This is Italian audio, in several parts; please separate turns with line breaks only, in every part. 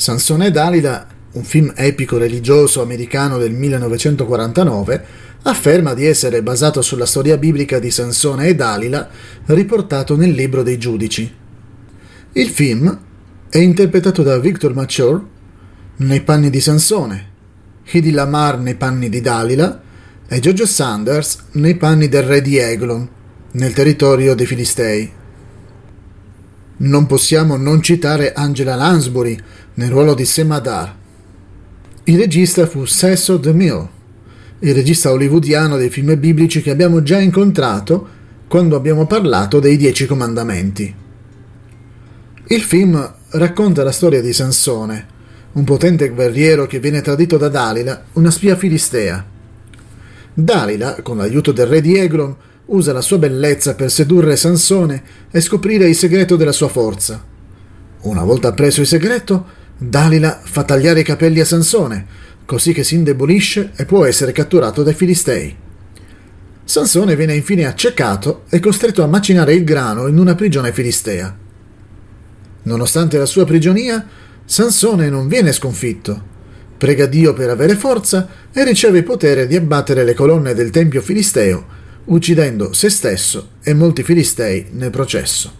Sansone e Dalila, un film epico religioso americano del 1949, afferma di essere basato sulla storia biblica di Sansone e Dalila riportato nel libro dei giudici. Il film è interpretato da Victor Mature nei panni di Sansone, Hedy Lamar nei panni di Dalila e Jojo Sanders nei panni del re di Eglon, nel territorio dei Filistei. Non possiamo non citare Angela Lansbury nel ruolo di Semadar. Il regista fu Cecil DeMille, il regista hollywoodiano dei film biblici che abbiamo già incontrato quando abbiamo parlato dei Dieci Comandamenti. Il film racconta la storia di Sansone, un potente guerriero che viene tradito da Dalila, una spia filistea. Dalila, con l'aiuto del re di Eglon, usa la sua bellezza per sedurre Sansone e scoprire il segreto della sua forza. Una volta appreso il segreto, Dalila fa tagliare i capelli a Sansone, così che si indebolisce e può essere catturato dai Filistei. Sansone viene infine accecato e costretto a macinare il grano in una prigione filistea. Nonostante la sua prigionia, Sansone non viene sconfitto. Prega Dio per avere forza e riceve il potere di abbattere le colonne del tempio filisteo uccidendo se stesso e molti filistei nel processo.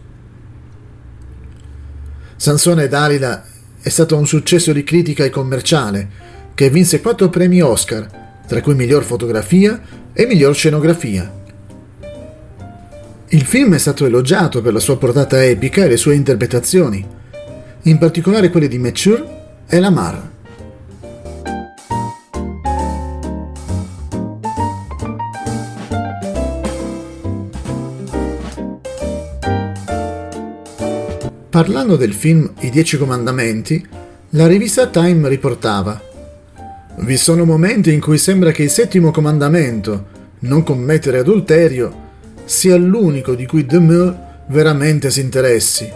Sansone Dalila è stato un successo di critica e commerciale che vinse quattro premi Oscar, tra cui miglior fotografia e miglior scenografia. Il film è stato elogiato per la sua portata epica e le sue interpretazioni, in particolare quelle di Mature e Lamar. Parlando del film I Dieci Comandamenti, la rivista Time riportava Vi sono momenti in cui sembra che il settimo comandamento, non commettere adulterio, sia l'unico di cui Demeux veramente si interessi,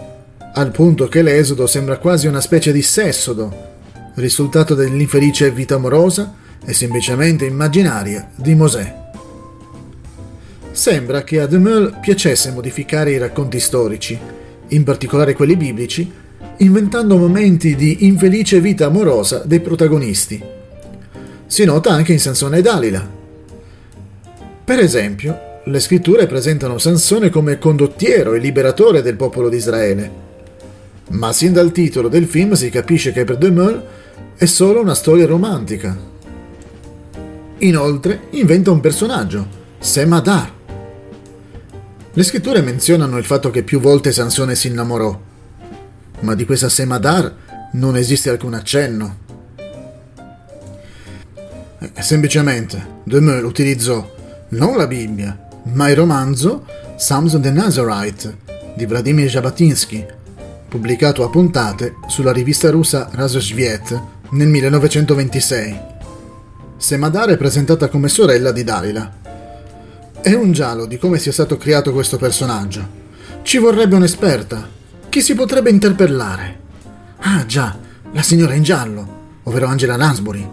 al punto che l'esodo sembra quasi una specie di sessodo, risultato dell'infelice vita amorosa e semplicemente immaginaria di Mosè. Sembra che a Demeux piacesse modificare i racconti storici, in particolare quelli biblici, inventando momenti di infelice vita amorosa dei protagonisti. Si nota anche in Sansone e Dalila. Per esempio, le scritture presentano Sansone come condottiero e liberatore del popolo di Israele. Ma sin dal titolo del film si capisce che per Demeux è solo una storia romantica. Inoltre inventa un personaggio, Semadar, le scritture menzionano il fatto che più volte Sansone si innamorò, ma di questa Semadar non esiste alcun accenno. Eh, semplicemente, Demeux utilizzò non la Bibbia, ma il romanzo Samson the Nazarite di Vladimir Jabotinsky, pubblicato a puntate sulla rivista russa Razosviet nel 1926. Semadar è presentata come sorella di Dalila, è un giallo di come sia stato creato questo personaggio. Ci vorrebbe un'esperta. Chi si potrebbe interpellare? Ah già, la signora in giallo, ovvero Angela Lansbury.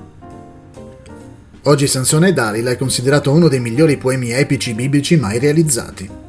Oggi Sansone e Dalila è considerato uno dei migliori poemi epici biblici mai realizzati.